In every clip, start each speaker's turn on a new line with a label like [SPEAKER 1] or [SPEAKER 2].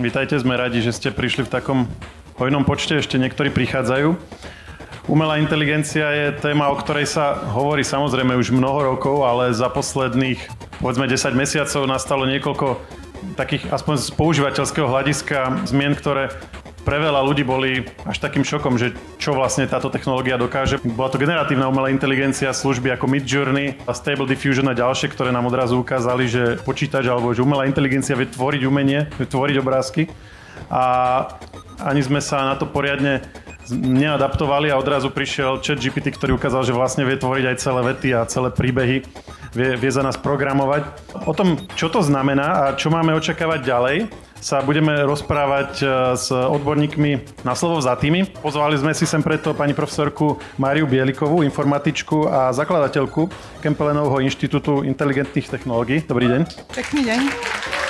[SPEAKER 1] Vítajte, sme radi, že ste prišli v takom hojnom počte, ešte niektorí prichádzajú. Umelá inteligencia je téma, o ktorej sa hovorí samozrejme už mnoho rokov, ale za posledných povedzme 10 mesiacov nastalo niekoľko takých aspoň z používateľského hľadiska zmien, ktoré pre veľa ľudí boli až takým šokom, že čo vlastne táto technológia dokáže. Bola to generatívna umelá inteligencia, služby ako Midjourney, Stable Diffusion a ďalšie, ktoré nám odrazu ukázali, že počítač alebo že umelá inteligencia vie tvoriť umenie, vie tvoriť obrázky. A ani sme sa na to poriadne neadaptovali a odrazu prišiel chat GPT, ktorý ukázal, že vlastne vie tvoriť aj celé vety a celé príbehy, vie, vie za nás programovať. O tom, čo to znamená a čo máme očakávať ďalej, sa budeme rozprávať e, s odborníkmi na slovo za tými. Pozvali sme si sem preto pani profesorku Máriu Bielikovú, informatičku a zakladateľku Kempelenovho inštitútu inteligentných technológií. Dobrý deň.
[SPEAKER 2] Pekný deň.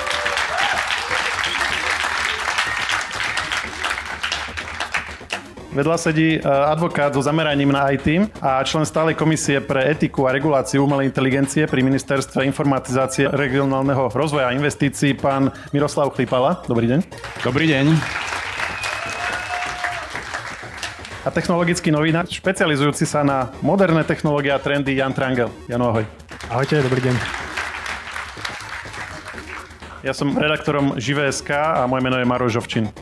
[SPEAKER 1] Vedľa sedí e, advokát so zameraním na IT a člen stálej komisie pre etiku a reguláciu umelej inteligencie pri Ministerstve informatizácie regionálneho rozvoja a investícií, pán Miroslav Chlipala. Dobrý deň.
[SPEAKER 3] Dobrý deň.
[SPEAKER 1] A technologický novinár, špecializujúci sa na moderné technológie a trendy Jan Trangel. Jano, ahoj.
[SPEAKER 4] Ahojte, dobrý deň.
[SPEAKER 1] Ja som redaktorom Živé.sk a moje meno je Maro Žovčin.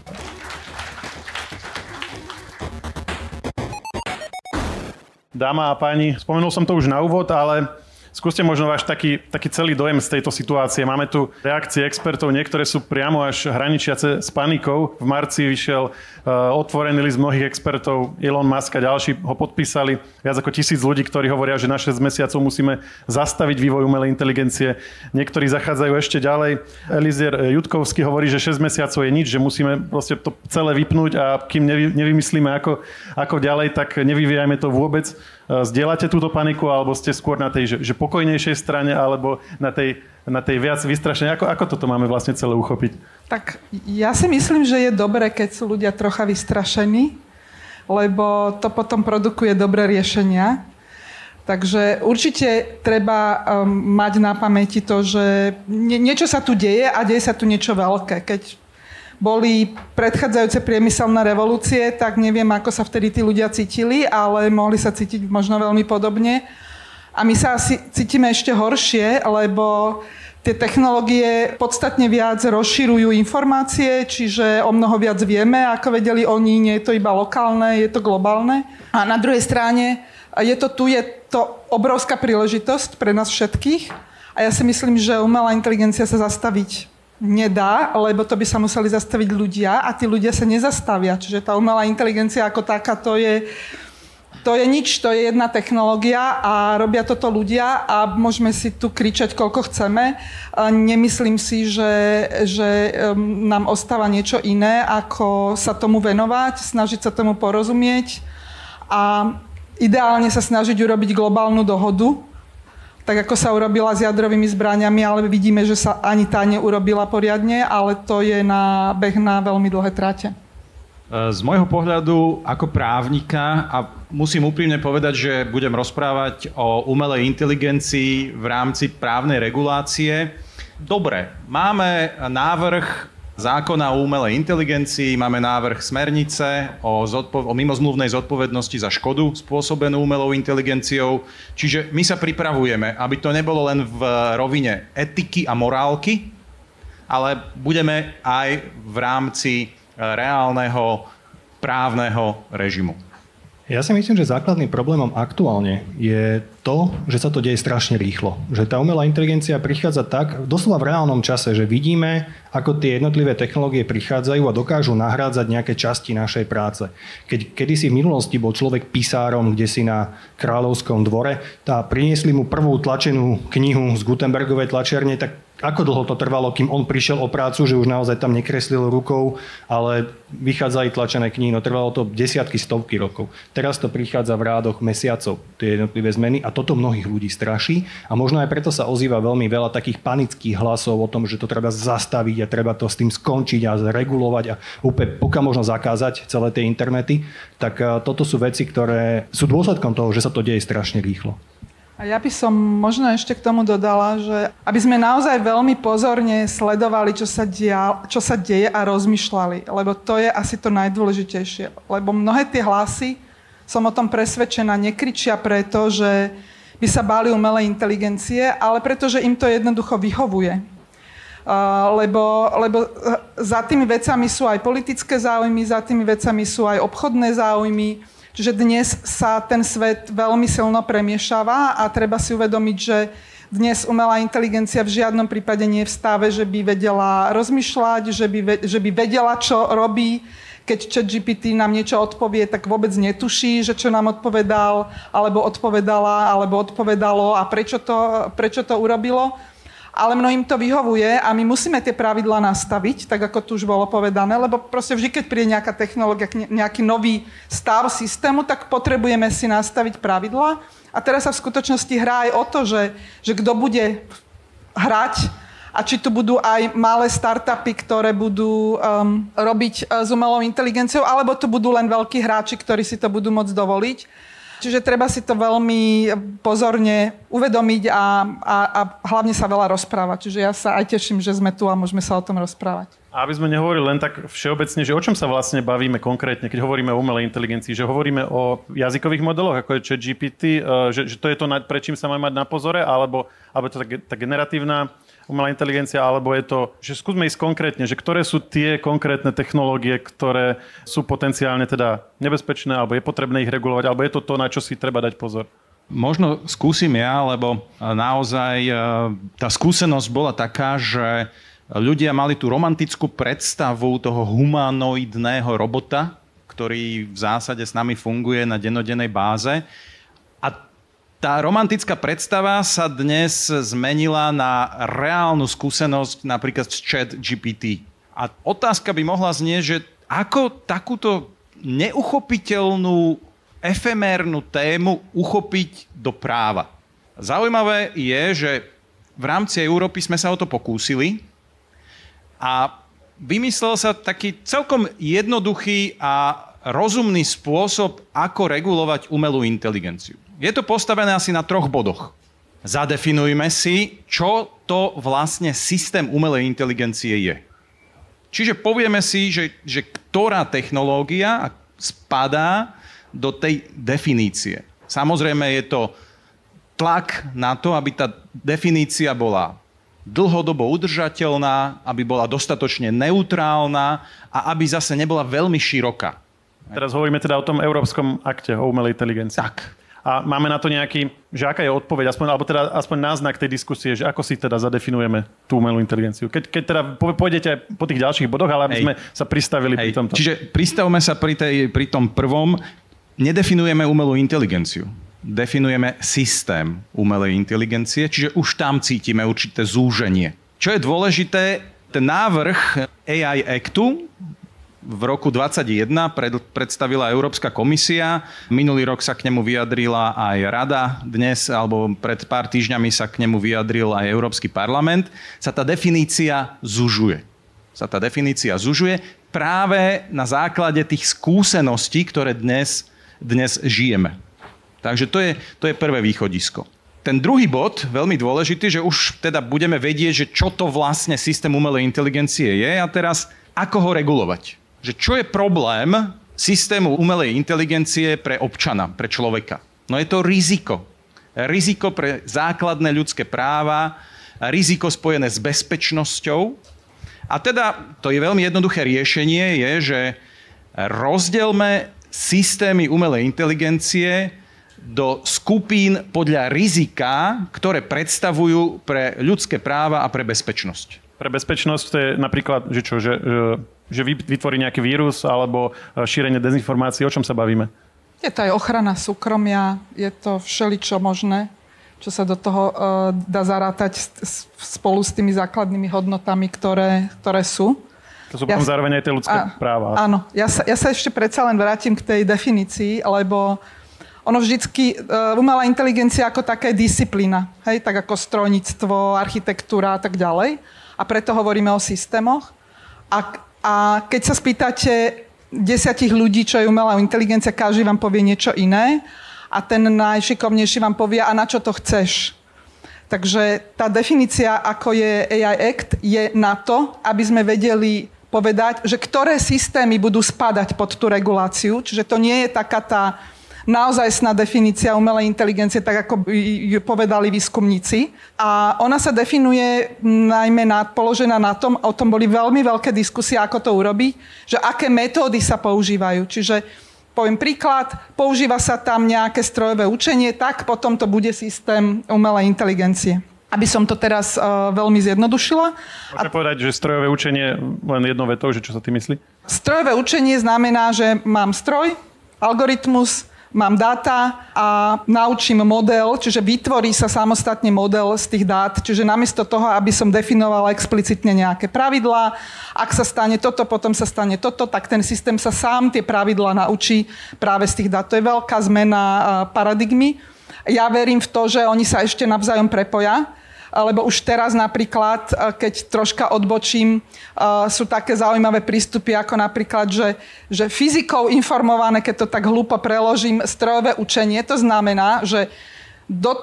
[SPEAKER 1] Dáma a páni, spomenul som to už na úvod, ale Skúste možno váš taký, taký celý dojem z tejto situácie. Máme tu reakcie expertov, niektoré sú priamo až hraničiace s panikou. V marci vyšiel uh, otvorený list mnohých expertov, Elon Musk a ďalší ho podpísali. Viac ako tisíc ľudí, ktorí hovoria, že na 6 mesiacov musíme zastaviť vývoj umelej inteligencie. Niektorí zachádzajú ešte ďalej. Elizier Jutkovský hovorí, že 6 mesiacov je nič, že musíme proste to celé vypnúť a kým nevy, nevymyslíme ako, ako ďalej, tak nevyvíjajme to vôbec. Uh, zdieľate túto paniku alebo ste skôr na tej, že, že pokojnejšej strane alebo na tej, na tej viac vystrašenej? Ako, ako toto máme vlastne celé uchopiť?
[SPEAKER 2] Tak ja si myslím, že je dobré, keď sú ľudia trocha vystrašení, lebo to potom produkuje dobré riešenia. Takže určite treba um, mať na pamäti to, že nie, niečo sa tu deje a deje sa tu niečo veľké. Keď boli predchádzajúce priemyselné revolúcie, tak neviem, ako sa vtedy tí ľudia cítili, ale mohli sa cítiť možno veľmi podobne. A my sa asi cítime ešte horšie, lebo tie technológie podstatne viac rozširujú informácie, čiže o mnoho viac vieme, ako vedeli oni, nie je to iba lokálne, je to globálne. A na druhej strane je to tu, je to obrovská príležitosť pre nás všetkých. A ja si myslím, že umelá inteligencia sa zastaviť nedá, lebo to by sa museli zastaviť ľudia a tí ľudia sa nezastavia. Čiže tá umelá inteligencia ako taká to je to je nič, to je jedna technológia a robia toto ľudia a môžeme si tu kričať, koľko chceme. Nemyslím si, že, že nám ostáva niečo iné, ako sa tomu venovať, snažiť sa tomu porozumieť a ideálne sa snažiť urobiť globálnu dohodu, tak ako sa urobila s jadrovými zbraniami, ale vidíme, že sa ani tá neurobila poriadne, ale to je na beh na veľmi dlhé tráte.
[SPEAKER 3] Z môjho pohľadu ako právnika, a musím úprimne povedať, že budem rozprávať o umelej inteligencii v rámci právnej regulácie. Dobre, máme návrh zákona o umelej inteligencii, máme návrh smernice o, zodpo- o mimozmluvnej zodpovednosti za škodu spôsobenú umelou inteligenciou. Čiže my sa pripravujeme, aby to nebolo len v rovine etiky a morálky, ale budeme aj v rámci reálneho právneho režimu.
[SPEAKER 4] Ja si myslím, že základným problémom aktuálne je to, že sa to deje strašne rýchlo. Že tá umelá inteligencia prichádza tak, doslova v reálnom čase, že vidíme, ako tie jednotlivé technológie prichádzajú a dokážu nahrádzať nejaké časti našej práce. Keď kedysi v minulosti bol človek písárom, kde si na kráľovskom dvore, tá priniesli mu prvú tlačenú knihu z Gutenbergovej tlačiarne, tak ako dlho to trvalo, kým on prišiel o prácu, že už naozaj tam nekreslil rukou, ale vychádzali tlačené knihy, no trvalo to desiatky, stovky rokov. Teraz to prichádza v rádoch mesiacov, tie jednotlivé zmeny a toto mnohých ľudí straší a možno aj preto sa ozýva veľmi veľa takých panických hlasov o tom, že to treba zastaviť a treba to s tým skončiť a zregulovať a úplne pokiaľ možno zakázať celé tie internety, tak toto sú veci, ktoré sú dôsledkom toho, že sa to deje strašne rýchlo.
[SPEAKER 2] A ja by som možno ešte k tomu dodala, že aby sme naozaj veľmi pozorne sledovali, čo sa, dia, čo sa deje a rozmýšľali, lebo to je asi to najdôležitejšie. Lebo mnohé tie hlasy, som o tom presvedčená, nekričia preto, že by sa báli umelej inteligencie, ale preto, že im to jednoducho vyhovuje. Lebo, lebo za tými vecami sú aj politické záujmy, za tými vecami sú aj obchodné záujmy, Čiže dnes sa ten svet veľmi silno premiešava a treba si uvedomiť, že dnes umelá inteligencia v žiadnom prípade nie je v stave, že by vedela rozmýšľať, že by, že by vedela, čo robí. Keď chat GPT nám niečo odpovie, tak vôbec netuší, že čo nám odpovedal, alebo odpovedala, alebo odpovedalo a prečo to, prečo to urobilo ale mnohým to vyhovuje a my musíme tie pravidlá nastaviť, tak ako tu už bolo povedané, lebo proste vždy, keď príde nejaká technológia, nejaký nový stav systému, tak potrebujeme si nastaviť pravidlá. A teraz sa v skutočnosti hrá aj o to, že, že kto bude hrať a či tu budú aj malé startupy, ktoré budú um, robiť uh, s umelou inteligenciou, alebo tu budú len veľkí hráči, ktorí si to budú môcť dovoliť. Čiže treba si to veľmi pozorne uvedomiť a, a, a hlavne sa veľa rozprávať. Čiže ja sa aj teším, že sme tu a môžeme sa o tom rozprávať.
[SPEAKER 1] A aby sme nehovorili len tak všeobecne, že o čom sa vlastne bavíme konkrétne, keď hovoríme o umelej inteligencii, že hovoríme o jazykových modeloch, ako je chat GPT, eh, že, že to je to, pred čím sa máme mať na pozore, alebo, alebo to tá generatívna umelá inteligencia, alebo je to, že skúsme ísť konkrétne, že ktoré sú tie konkrétne technológie, ktoré sú potenciálne teda nebezpečné, alebo je potrebné ich regulovať, alebo je to to, na čo si treba dať pozor?
[SPEAKER 3] Možno skúsim ja, lebo naozaj e, tá skúsenosť bola taká, že ľudia mali tú romantickú predstavu toho humanoidného robota, ktorý v zásade s nami funguje na denodennej báze. A tá romantická predstava sa dnes zmenila na reálnu skúsenosť napríklad z chat GPT. A otázka by mohla znieť, že ako takúto neuchopiteľnú efemérnu tému uchopiť do práva. Zaujímavé je, že v rámci Európy sme sa o to pokúsili a vymyslel sa taký celkom jednoduchý a rozumný spôsob, ako regulovať umelú inteligenciu. Je to postavené asi na troch bodoch. Zadefinujme si, čo to vlastne systém umelej inteligencie je. Čiže povieme si, že, že ktorá technológia spadá do tej definície. Samozrejme je to tlak na to, aby tá definícia bola dlhodobo udržateľná, aby bola dostatočne neutrálna a aby zase nebola veľmi široká.
[SPEAKER 1] Teraz hovoríme teda o tom Európskom akte o umelej inteligencii.
[SPEAKER 3] Tak.
[SPEAKER 1] A máme na to nejaký, že aká je odpoveď, aspoň, alebo teda aspoň náznak tej diskusie, že ako si teda zadefinujeme tú umelú inteligenciu. Keď, keď teda pôjdete po tých ďalších bodoch, ale aby Hej. sme sa pristavili Hej. pri tomto.
[SPEAKER 3] Čiže pristavme sa pri, tej, pri tom prvom, nedefinujeme umelú inteligenciu. Definujeme systém umelej inteligencie, čiže už tam cítime určité zúženie. Čo je dôležité, ten návrh AI Actu v roku 2021 pred, predstavila Európska komisia. Minulý rok sa k nemu vyjadrila aj Rada. Dnes, alebo pred pár týždňami sa k nemu vyjadril aj Európsky parlament. Sa tá definícia zužuje. Sa tá definícia zužuje práve na základe tých skúseností, ktoré dnes, dnes žijeme. Takže to je, to je prvé východisko. Ten druhý bod, veľmi dôležitý, že už teda budeme vedieť, že čo to vlastne systém umelej inteligencie je a teraz ako ho regulovať že čo je problém systému umelej inteligencie pre občana, pre človeka. No je to riziko. Riziko pre základné ľudské práva, riziko spojené s bezpečnosťou. A teda to je veľmi jednoduché riešenie, je, že rozdelme systémy umelej inteligencie do skupín podľa rizika, ktoré predstavujú pre ľudské práva a pre bezpečnosť.
[SPEAKER 1] Pre bezpečnosť to je napríklad, že čo, že, že že vytvorí nejaký vírus alebo e, šírenie dezinformácií. O čom sa bavíme?
[SPEAKER 2] Je to aj ochrana súkromia, je to všeličo možné, čo sa do toho uh, dá zarátať spolu s tými základnými hodnotami, ktoré, ktoré sú.
[SPEAKER 1] To sú potom ja, zároveň aj tie ľudské a, práva.
[SPEAKER 2] Áno. Ja sa, ja sa ešte predsa len vrátim k tej definícii, lebo ono vždycky, uh, umelá inteligencia ako taká disciplína, hej, tak ako strojníctvo, architektúra a tak ďalej. A preto hovoríme o systémoch. A a keď sa spýtate desiatich ľudí, čo je umelá inteligencia, každý vám povie niečo iné. a ten najšikovnejší vám povie, a na čo to chceš. Takže tá definícia, ako je AI Act, je na to, aby sme vedeli povedať, že ktoré systémy budú spadať pod tú reguláciu. Čiže to nie je taká tá naozajstná definícia umelej inteligencie, tak ako povedali výskumníci. A ona sa definuje najmä na, položená na tom, o tom boli veľmi veľké diskusie, ako to urobiť, že aké metódy sa používajú. Čiže poviem príklad, používa sa tam nejaké strojové učenie, tak potom to bude systém umelej inteligencie. Aby som to teraz uh, veľmi zjednodušila.
[SPEAKER 1] Môžeme a... povedať, že strojové učenie, len jedno vetou, že čo sa ty myslí?
[SPEAKER 2] Strojové učenie znamená, že mám stroj, algoritmus, mám dáta a naučím model, čiže vytvorí sa samostatne model z tých dát. Čiže namiesto toho, aby som definovala explicitne nejaké pravidlá, ak sa stane toto, potom sa stane toto, tak ten systém sa sám tie pravidlá naučí práve z tých dát. To je veľká zmena paradigmy. Ja verím v to, že oni sa ešte navzájom prepoja lebo už teraz napríklad, e, keď troška odbočím, e, sú také zaujímavé prístupy, ako napríklad, že, že fyzikou informované, keď to tak hlúpo preložím, strojové učenie, to znamená, že do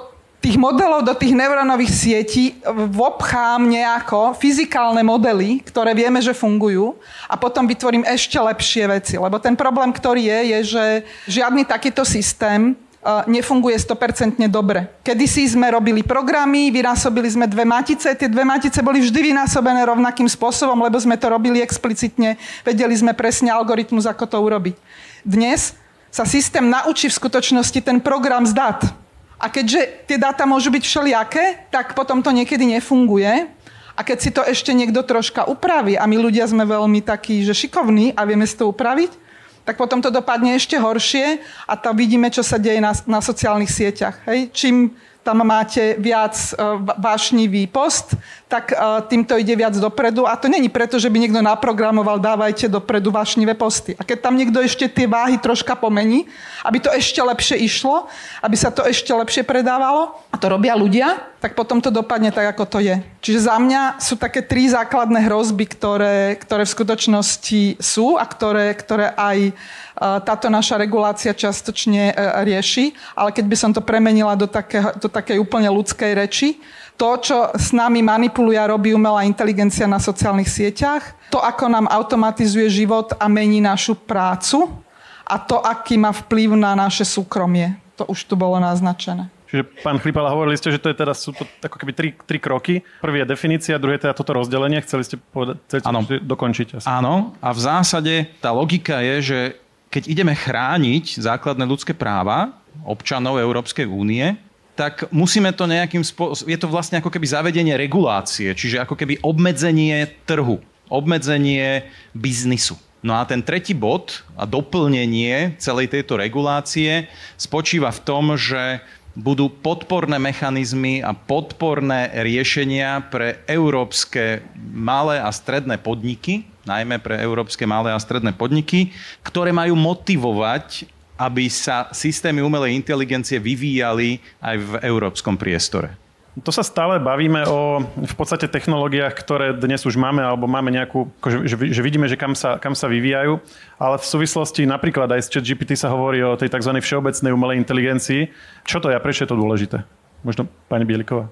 [SPEAKER 2] tých modelov, do tých neurónových sietí vobchám nejako fyzikálne modely, ktoré vieme, že fungujú a potom vytvorím ešte lepšie veci. Lebo ten problém, ktorý je, je, že žiadny takýto systém nefunguje 100% dobre. Kedysi sme robili programy, vynásobili sme dve matice, tie dve matice boli vždy vynásobené rovnakým spôsobom, lebo sme to robili explicitne, vedeli sme presne algoritmus, ako to urobiť. Dnes sa systém naučí v skutočnosti ten program z dát. A keďže tie dáta môžu byť všelijaké, tak potom to niekedy nefunguje. A keď si to ešte niekto troška upraví, a my ľudia sme veľmi takí, že šikovní a vieme si to upraviť, tak potom to dopadne ešte horšie a tam vidíme, čo sa deje na, na sociálnych sieťach. Hej? Čím tam máte viac uh, vášnivý post, tak uh, týmto ide viac dopredu. A to není preto, že by niekto naprogramoval, dávajte dopredu vášnivé posty. A keď tam niekto ešte tie váhy troška pomení, aby to ešte lepšie išlo, aby sa to ešte lepšie predávalo, a to robia ľudia, tak potom to dopadne tak, ako to je. Čiže za mňa sú také tri základné hrozby, ktoré, ktoré v skutočnosti sú a ktoré, ktoré aj táto naša regulácia častočne e, rieši, ale keď by som to premenila do, také, do takej úplne ľudskej reči, to, čo s nami manipuluje a robí umelá inteligencia na sociálnych sieťach, to, ako nám automatizuje život a mení našu prácu a to, aký má vplyv na naše súkromie. To už tu bolo naznačené.
[SPEAKER 1] Čiže pán Chlipala, hovorili ste, že to je teraz sú to ako keby tri, tri kroky. Prvý je definícia, druhý je teda toto rozdelenie. Chceli ste povedať, chceli dokončiť? Asi.
[SPEAKER 3] Áno, a v zásade tá logika je, že keď ideme chrániť základné ľudské práva občanov Európskej únie, tak musíme to nejakým spôsobom... Je to vlastne ako keby zavedenie regulácie, čiže ako keby obmedzenie trhu, obmedzenie biznisu. No a ten tretí bod a doplnenie celej tejto regulácie spočíva v tom, že budú podporné mechanizmy a podporné riešenia pre európske malé a stredné podniky, najmä pre európske malé a stredné podniky, ktoré majú motivovať, aby sa systémy umelej inteligencie vyvíjali aj v európskom priestore.
[SPEAKER 1] To sa stále bavíme o v podstate technológiách, ktoré dnes už máme, alebo máme nejakú, že, že vidíme, že kam sa, kam sa vyvíjajú, ale v súvislosti napríklad aj s ChatGPT sa hovorí o tej tzv. všeobecnej umelej inteligencii. Čo to je a prečo je to dôležité? Možno pani Bieliková.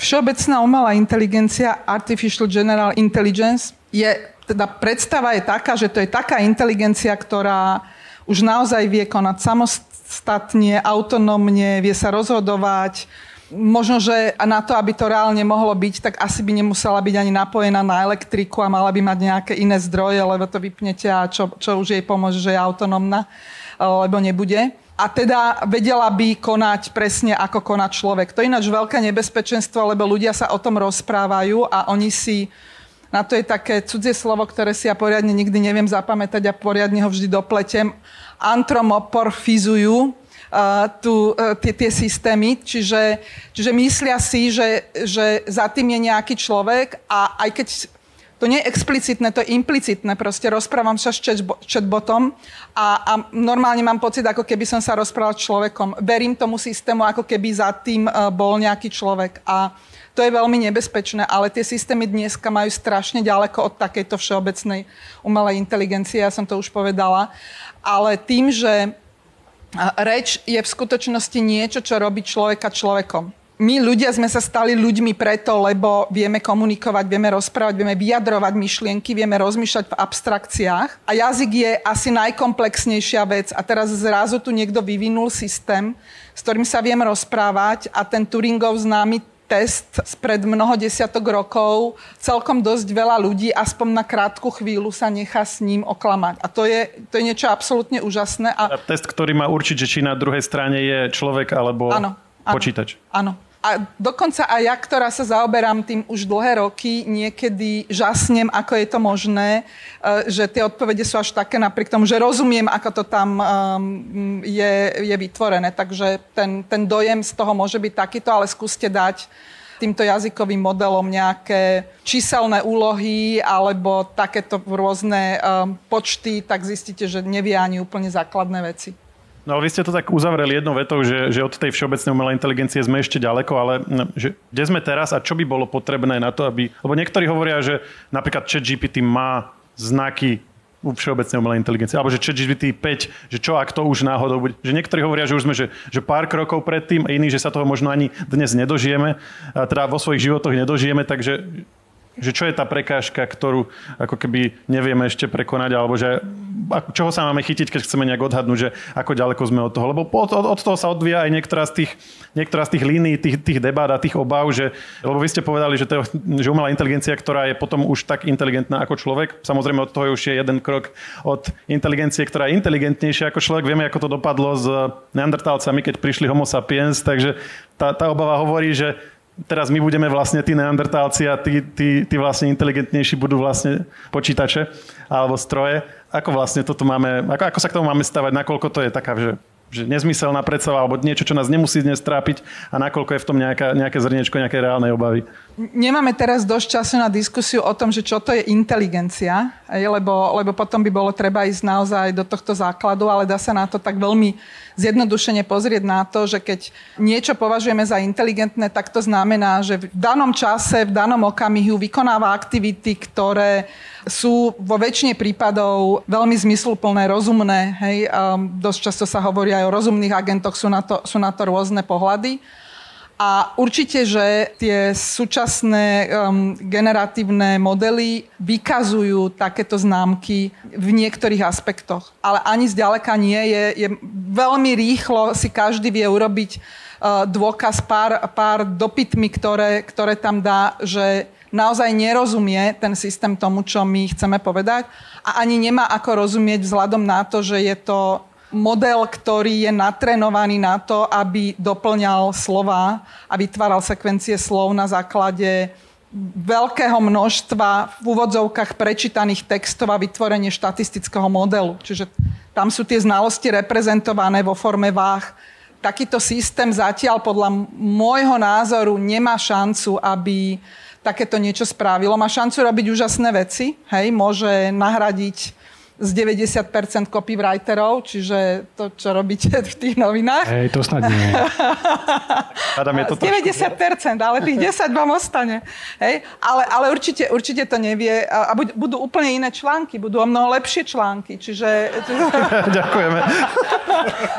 [SPEAKER 2] Všeobecná umelá inteligencia, Artificial General Intelligence, je, teda predstava je taká, že to je taká inteligencia, ktorá už naozaj vie konať samostatne, autonómne, vie sa rozhodovať, možno, že na to, aby to reálne mohlo byť, tak asi by nemusela byť ani napojená na elektriku a mala by mať nejaké iné zdroje, lebo to vypnete a čo, čo už jej pomôže, že je autonómna, lebo nebude. A teda vedela by konať presne ako koná človek. To je ináč veľké nebezpečenstvo, lebo ľudia sa o tom rozprávajú a oni si na to je také cudzie slovo, ktoré si ja poriadne nikdy neviem zapamätať a poriadne ho vždy dopletem. Antromorfizujú, tu, e, tie, tie systémy, čiže, čiže myslia si, že, že za tým je nejaký človek a aj keď to nie je explicitné, to je implicitné. Proste rozprávam sa s chatbotom a, a normálne mám pocit, ako keby som sa rozprával s človekom. Verím tomu systému, ako keby za tým e, bol nejaký človek. A to je veľmi nebezpečné, ale tie systémy dneska majú strašne ďaleko od takejto všeobecnej umelej inteligencie, ja som to už povedala. Ale tým, že reč je v skutočnosti niečo, čo robí človeka človekom. My ľudia sme sa stali ľuďmi preto, lebo vieme komunikovať, vieme rozprávať, vieme vyjadrovať myšlienky, vieme rozmýšľať v abstrakciách. A jazyk je asi najkomplexnejšia vec. A teraz zrazu tu niekto vyvinul systém, s ktorým sa viem rozprávať a ten Turingov známy test spred mnoho desiatok rokov celkom dosť veľa ľudí aspoň na krátku chvíľu sa nechá s ním oklamať. A to je, to je niečo absolútne úžasné. A...
[SPEAKER 1] a test, ktorý má určiť, že či na druhej strane je človek alebo
[SPEAKER 2] ano,
[SPEAKER 1] počítač.
[SPEAKER 2] Áno. A dokonca aj ja, ktorá sa zaoberám tým už dlhé roky, niekedy žasnem, ako je to možné, e, že tie odpovede sú až také napriek tomu, že rozumiem, ako to tam um, je, je vytvorené. Takže ten, ten dojem z toho môže byť takýto, ale skúste dať týmto jazykovým modelom nejaké číselné úlohy alebo takéto rôzne um, počty, tak zistíte, že nevie ani úplne základné veci.
[SPEAKER 1] No ale vy ste to tak uzavreli jednou vetou, že, že od tej všeobecnej umelej inteligencie sme ešte ďaleko, ale no, že, kde sme teraz a čo by bolo potrebné na to, aby... Lebo niektorí hovoria, že napríklad ChatGPT má znaky u všeobecnej umelej inteligencie, alebo že ChatGPT 5, že čo ak to už náhodou bude. Že niektorí hovoria, že už sme že, že pár krokov predtým a iní, že sa toho možno ani dnes nedožijeme, a teda vo svojich životoch nedožijeme, takže že čo je tá prekážka, ktorú ako keby nevieme ešte prekonať, alebo že čoho sa máme chytiť, keď chceme nejak odhadnúť, že ako ďaleko sme od toho. Lebo od, od, toho sa odvíja aj niektorá z tých, niektorá z tých línií, tých, tých debát a tých obav, že, lebo vy ste povedali, že, to, že umelá inteligencia, ktorá je potom už tak inteligentná ako človek, samozrejme od toho už je jeden krok od inteligencie, ktorá je inteligentnejšia ako človek. Vieme, ako to dopadlo s neandertálcami, keď prišli homo sapiens, takže tá, tá obava hovorí, že teraz my budeme vlastne tí neandertálci a tí, tí, tí vlastne inteligentnejší budú vlastne počítače alebo stroje. Ako vlastne toto máme, ako, ako sa k tomu máme stavať, nakoľko to je taká, že že nezmyselná predstava alebo niečo, čo nás nemusí dnes trápiť a nakoľko je v tom nejaká, nejaké zrniečko nejaké reálnej obavy.
[SPEAKER 2] Nemáme teraz dosť času na diskusiu o tom, že čo to je inteligencia, lebo, lebo potom by bolo treba ísť naozaj do tohto základu, ale dá sa na to tak veľmi zjednodušene pozrieť na to, že keď niečo považujeme za inteligentné, tak to znamená, že v danom čase, v danom okamihu vykonáva aktivity, ktoré sú vo väčšine prípadov veľmi zmysluplné, rozumné. Hej? Um, dosť často sa hovorí aj o rozumných agentoch, sú na to, sú na to rôzne pohľady. A určite, že tie súčasné um, generatívne modely vykazujú takéto známky v niektorých aspektoch. Ale ani zďaleka nie je, je veľmi rýchlo si každý vie urobiť uh, dôkaz pár, pár dopytmi, ktoré, ktoré tam dá, že naozaj nerozumie ten systém tomu, čo my chceme povedať a ani nemá ako rozumieť vzhľadom na to, že je to model, ktorý je natrenovaný na to, aby doplňal slova a vytváral sekvencie slov na základe veľkého množstva v úvodzovkách prečítaných textov a vytvorenie štatistického modelu. Čiže tam sú tie znalosti reprezentované vo forme váh. Takýto systém zatiaľ podľa môjho názoru nemá šancu, aby takéto niečo spravilo. Má šancu robiť úžasné veci, hej, môže nahradiť z 90% copywriterov, čiže to, čo robíte v tých novinách.
[SPEAKER 4] Hej, to snad nie.
[SPEAKER 1] Adam, je to
[SPEAKER 2] 90%, ale tých 10 vám ostane. Hej? Ale, ale určite, určite to nevie. A budú úplne iné články, budú o mnoho lepšie články. Čiže...
[SPEAKER 1] Ďakujeme.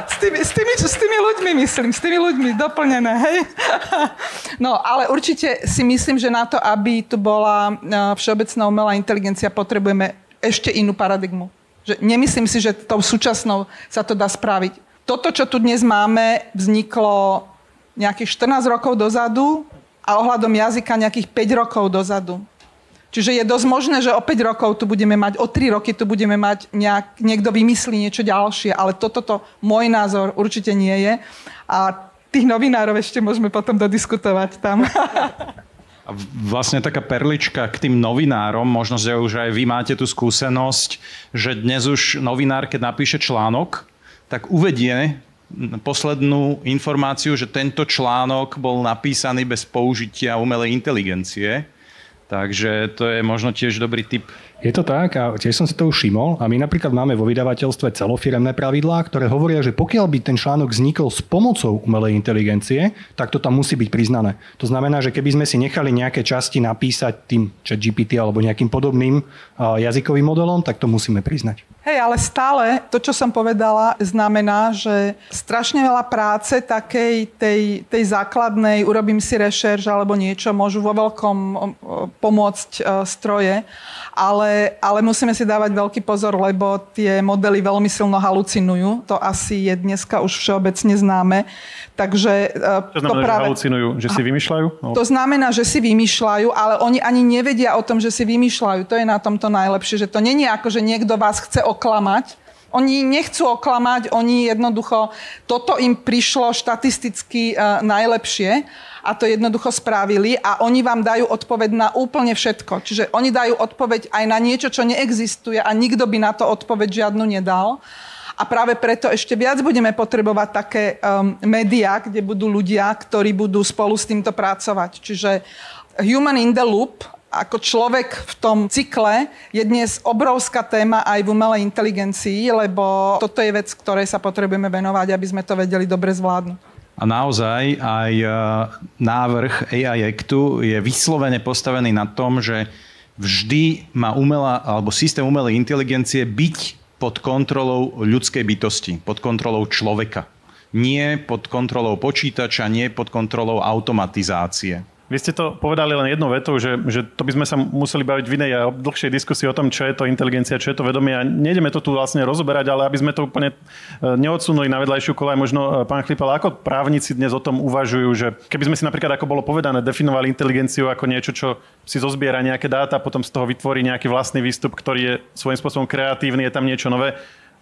[SPEAKER 2] s, tými, s, tými, s tými ľuďmi myslím, s tými ľuďmi doplnené. Hej? no, ale určite si myslím, že na to, aby tu bola všeobecná umelá inteligencia, potrebujeme ešte inú paradigmu. Že nemyslím si, že tou súčasnou sa to dá spraviť. Toto, čo tu dnes máme, vzniklo nejakých 14 rokov dozadu a ohľadom jazyka nejakých 5 rokov dozadu. Čiže je dosť možné, že o 5 rokov tu budeme mať, o 3 roky tu budeme mať nejak, niekto vymyslí niečo ďalšie, ale toto, to, môj názor určite nie je. A tých novinárov ešte môžeme potom dodiskutovať tam.
[SPEAKER 3] Vlastne taká perlička k tým novinárom, možno, že už aj vy máte tú skúsenosť, že dnes už novinár, keď napíše článok, tak uvedie poslednú informáciu, že tento článok bol napísaný bez použitia umelej inteligencie. Takže to je možno tiež dobrý tip
[SPEAKER 4] Je to tak a tiež som si to už všimol a my napríklad máme vo vydavateľstve celofiremné pravidlá, ktoré hovoria, že pokiaľ by ten článok vznikol s pomocou umelej inteligencie, tak to tam musí byť priznané. To znamená, že keby sme si nechali nejaké časti napísať tým chat GPT alebo nejakým podobným jazykovým modelom, tak to musíme priznať.
[SPEAKER 2] Hej, ale stále to, čo som povedala, znamená, že strašne veľa práce takej tej, tej základnej, urobím si rešerš alebo niečo, môžu vo veľkom pomôcť stroje ale, ale musíme si dávať veľký pozor, lebo tie modely veľmi silno halucinujú. To asi je dneska už všeobecne známe. Takže,
[SPEAKER 1] Čo znamená, to práve... že halucinujú? Že si vymýšľajú?
[SPEAKER 2] No. To znamená, že si vymýšľajú, ale oni ani nevedia o tom, že si vymýšľajú. To je na tomto najlepšie, že to není ako, že niekto vás chce oklamať, oni nechcú oklamať, oni jednoducho, toto im prišlo štatisticky uh, najlepšie a to jednoducho spravili a oni vám dajú odpoveď na úplne všetko. Čiže oni dajú odpoveď aj na niečo, čo neexistuje a nikto by na to odpoveď žiadnu nedal. A práve preto ešte viac budeme potrebovať také um, médiá, kde budú ľudia, ktorí budú spolu s týmto pracovať. Čiže human in the loop, ako človek v tom cykle je dnes obrovská téma aj v umelej inteligencii, lebo toto je vec, ktorej sa potrebujeme venovať, aby sme to vedeli dobre zvládnuť.
[SPEAKER 3] A naozaj aj e, návrh AI Actu je vyslovene postavený na tom, že vždy má umelá, alebo systém umelej inteligencie byť pod kontrolou ľudskej bytosti, pod kontrolou človeka. Nie pod kontrolou počítača, nie pod kontrolou automatizácie.
[SPEAKER 1] Vy ste to povedali len jednou vetou, že, že to by sme sa museli baviť v inej a dlhšej diskusii o tom, čo je to inteligencia, čo je to vedomie. A nejdeme to tu vlastne rozoberať, ale aby sme to úplne e, neodsunuli na vedľajšiu kolaj, možno e, pán Chlipal, ako právnici dnes o tom uvažujú, že keby sme si napríklad, ako bolo povedané, definovali inteligenciu ako niečo, čo si zozbiera nejaké dáta, potom z toho vytvorí nejaký vlastný výstup, ktorý je svojím spôsobom kreatívny, je tam niečo nové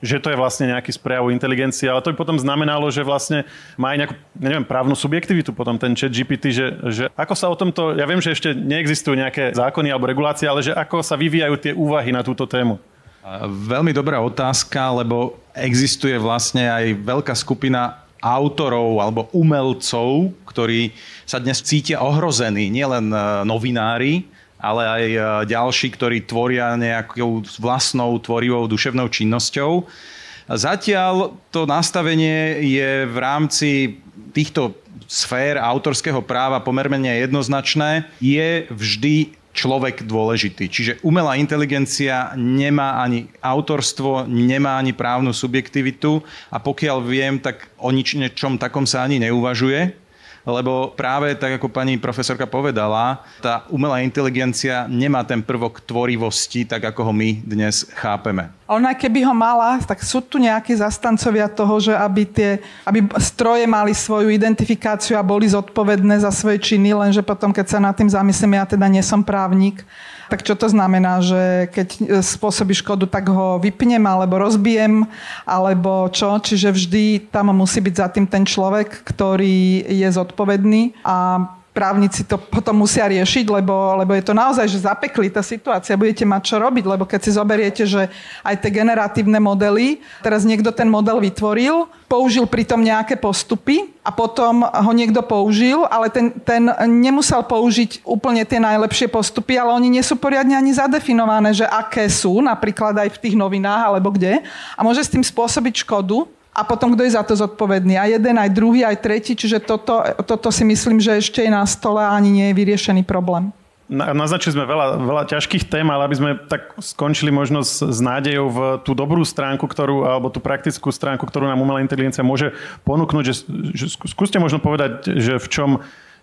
[SPEAKER 1] že to je vlastne nejaký z prejavu inteligencie, ale to by potom znamenalo, že vlastne má aj nejakú, neviem, právnu subjektivitu potom ten chat GPT, že, že ako sa o tomto, ja viem, že ešte neexistujú nejaké zákony alebo regulácie, ale že ako sa vyvíjajú tie úvahy na túto tému.
[SPEAKER 3] Veľmi dobrá otázka, lebo existuje vlastne aj veľká skupina autorov alebo umelcov, ktorí sa dnes cítia ohrození, nielen e, novinári, ale aj e, ďalší, ktorí tvoria nejakou vlastnou tvorivou duševnou činnosťou. Zatiaľ to nastavenie je v rámci týchto sfér autorského práva pomerne jednoznačné. Je vždy človek dôležitý. Čiže umelá inteligencia nemá ani autorstvo, nemá ani právnu subjektivitu a pokiaľ viem, tak o ničom takom sa ani neuvažuje lebo práve tak, ako pani profesorka povedala, tá umelá inteligencia nemá ten prvok tvorivosti, tak ako ho my dnes chápeme.
[SPEAKER 2] Ona keby ho mala, tak sú tu nejakí zastancovia toho, že aby, tie, aby stroje mali svoju identifikáciu a boli zodpovedné za svoje činy, lenže potom, keď sa nad tým zamyslím, ja teda nie som právnik, tak čo to znamená, že keď spôsobí škodu, tak ho vypnem alebo rozbijem, alebo čo? Čiže vždy tam musí byť za tým ten človek, ktorý je zodpovedný a právnici to potom musia riešiť, lebo, lebo je to naozaj že zapeklitá situácia. Budete mať čo robiť, lebo keď si zoberiete, že aj tie generatívne modely, teraz niekto ten model vytvoril, použil pritom nejaké postupy a potom ho niekto použil, ale ten, ten nemusel použiť úplne tie najlepšie postupy, ale oni nie sú poriadne ani zadefinované, že aké sú, napríklad aj v tých novinách alebo kde. A môže s tým spôsobiť škodu a potom kto je za to zodpovedný. A jeden, aj druhý, aj tretí, čiže toto, toto si myslím, že ešte je na stole a ani nie je vyriešený problém.
[SPEAKER 1] Naznačili sme veľa, veľa ťažkých tém, ale aby sme tak skončili možno s, s nádejou v tú dobrú stránku, ktorú, alebo tú praktickú stránku, ktorú nám umelá inteligencia môže ponúknuť. Že, že skúste možno povedať, že v čom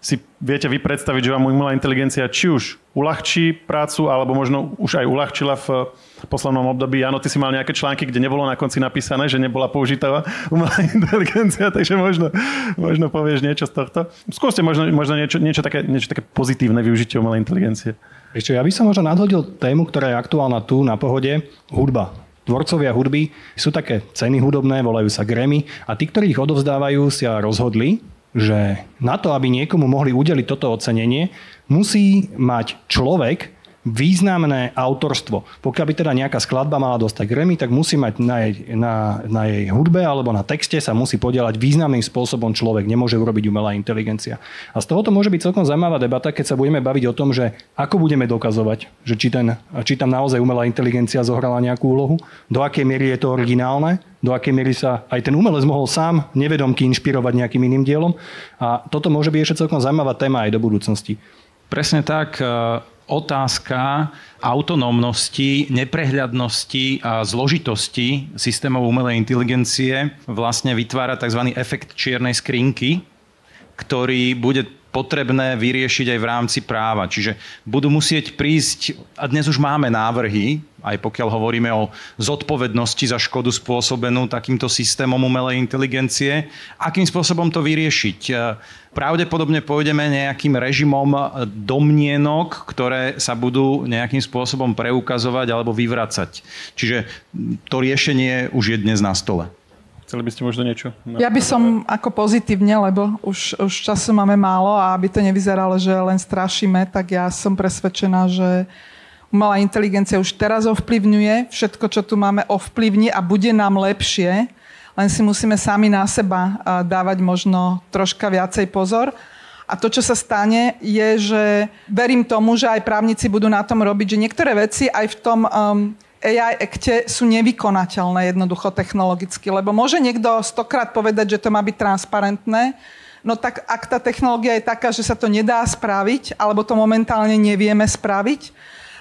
[SPEAKER 1] si viete vy predstaviť, že vám umelá inteligencia či už uľahčí prácu, alebo možno už aj uľahčila v poslednom období. Áno, ty si mal nejaké články, kde nebolo na konci napísané, že nebola použitá umelá inteligencia, takže možno, možno povieš niečo z tohto. Skúste možno, možno niečo, niečo, také, niečo také pozitívne využitie umelej inteligencie.
[SPEAKER 4] Ešte, ja by som možno nadhodil tému, ktorá je aktuálna tu na pohode. Hudba. Tvorcovia hudby sú také ceny hudobné, volajú sa Grammy a tí, ktorí ich odovzdávajú, sa rozhodli, že na to, aby niekomu mohli udeliť toto ocenenie, musí mať človek významné autorstvo. Pokiaľ by teda nejaká skladba mala dostať Grammy, tak musí mať na jej, na, na jej hudbe alebo na texte sa musí podielať významným spôsobom človek. Nemôže urobiť umelá inteligencia. A z tohoto môže byť celkom zaujímavá debata, keď sa budeme baviť o tom, že ako budeme dokazovať, že či, ten, či tam naozaj umelá inteligencia zohrala nejakú úlohu, do akej miery je to originálne, do akej miery sa aj ten umelec mohol sám nevedomky inšpirovať nejakým iným dielom. A toto môže byť ešte celkom zaujímavá téma aj do budúcnosti.
[SPEAKER 3] Presne tak otázka autonómnosti, neprehľadnosti a zložitosti systémov umelej inteligencie vlastne vytvára tzv. efekt čiernej skrinky, ktorý bude potrebné vyriešiť aj v rámci práva. Čiže budú musieť prísť, a dnes už máme návrhy, aj pokiaľ hovoríme o zodpovednosti za škodu spôsobenú takýmto systémom umelej inteligencie, akým spôsobom to vyriešiť. Pravdepodobne pôjdeme nejakým režimom domnienok, ktoré sa budú nejakým spôsobom preukazovať alebo vyvracať. Čiže to riešenie už je dnes na stole.
[SPEAKER 1] Chceli by ste možno niečo?
[SPEAKER 2] Ja by som ako pozitívne, lebo už, už času máme málo a aby to nevyzeralo, že len strašíme, tak ja som presvedčená, že umelá inteligencia už teraz ovplyvňuje. Všetko, čo tu máme, ovplyvní a bude nám lepšie. Len si musíme sami na seba dávať možno troška viacej pozor. A to, čo sa stane, je, že verím tomu, že aj právnici budú na tom robiť, že niektoré veci aj v tom um, AI Acte sú nevykonateľné jednoducho technologicky, lebo môže niekto stokrát povedať, že to má byť transparentné, no tak ak tá technológia je taká, že sa to nedá spraviť, alebo to momentálne nevieme spraviť,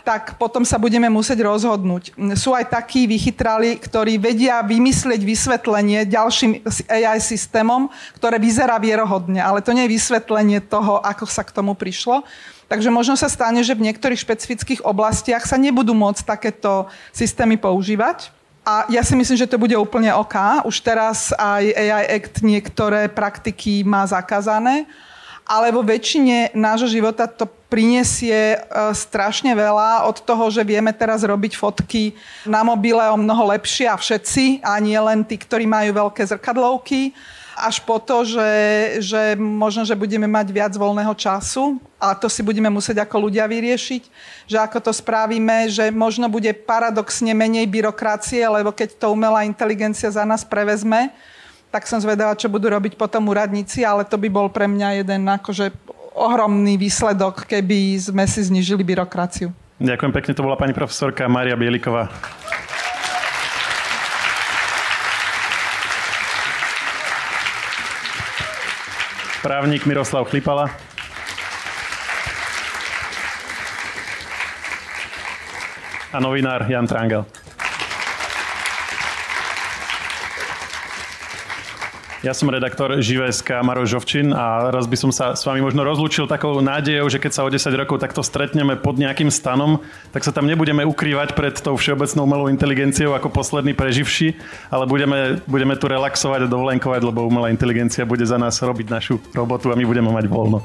[SPEAKER 2] tak potom sa budeme musieť rozhodnúť. Sú aj takí vychytrali, ktorí vedia vymyslieť vysvetlenie ďalším AI systémom, ktoré vyzerá vierohodne, ale to nie je vysvetlenie toho, ako sa k tomu prišlo. Takže možno sa stane, že v niektorých špecifických oblastiach sa nebudú môcť takéto systémy používať. A ja si myslím, že to bude úplne OK. Už teraz aj AI Act niektoré praktiky má zakázané, ale vo väčšine nášho života to prinesie e, strašne veľa od toho, že vieme teraz robiť fotky na mobile o mnoho lepšie a všetci, a nie len tí, ktorí majú veľké zrkadlovky až po to, že, že možno, že budeme mať viac voľného času a to si budeme musieť ako ľudia vyriešiť, že ako to spravíme, že možno bude paradoxne menej byrokracie, lebo keď to umelá inteligencia za nás prevezme, tak som zvedala, čo budú robiť potom úradníci, ale to by bol pre mňa jeden akože ohromný výsledok, keby sme si znižili byrokraciu.
[SPEAKER 1] Ďakujem pekne, to bola pani profesorka Maria Bieliková. Právnik Miroslav Chlipala. A novinár Jan Trangel. Ja som redaktor Živeska Maro Žovčin a raz by som sa s vami možno rozlúčil takou nádejou, že keď sa o 10 rokov takto stretneme pod nejakým stanom, tak sa tam nebudeme ukrývať pred tou všeobecnou umelou inteligenciou ako posledný preživší, ale budeme, budeme tu relaxovať a dovolenkovať, lebo umelá inteligencia bude za nás robiť našu robotu a my budeme mať voľno.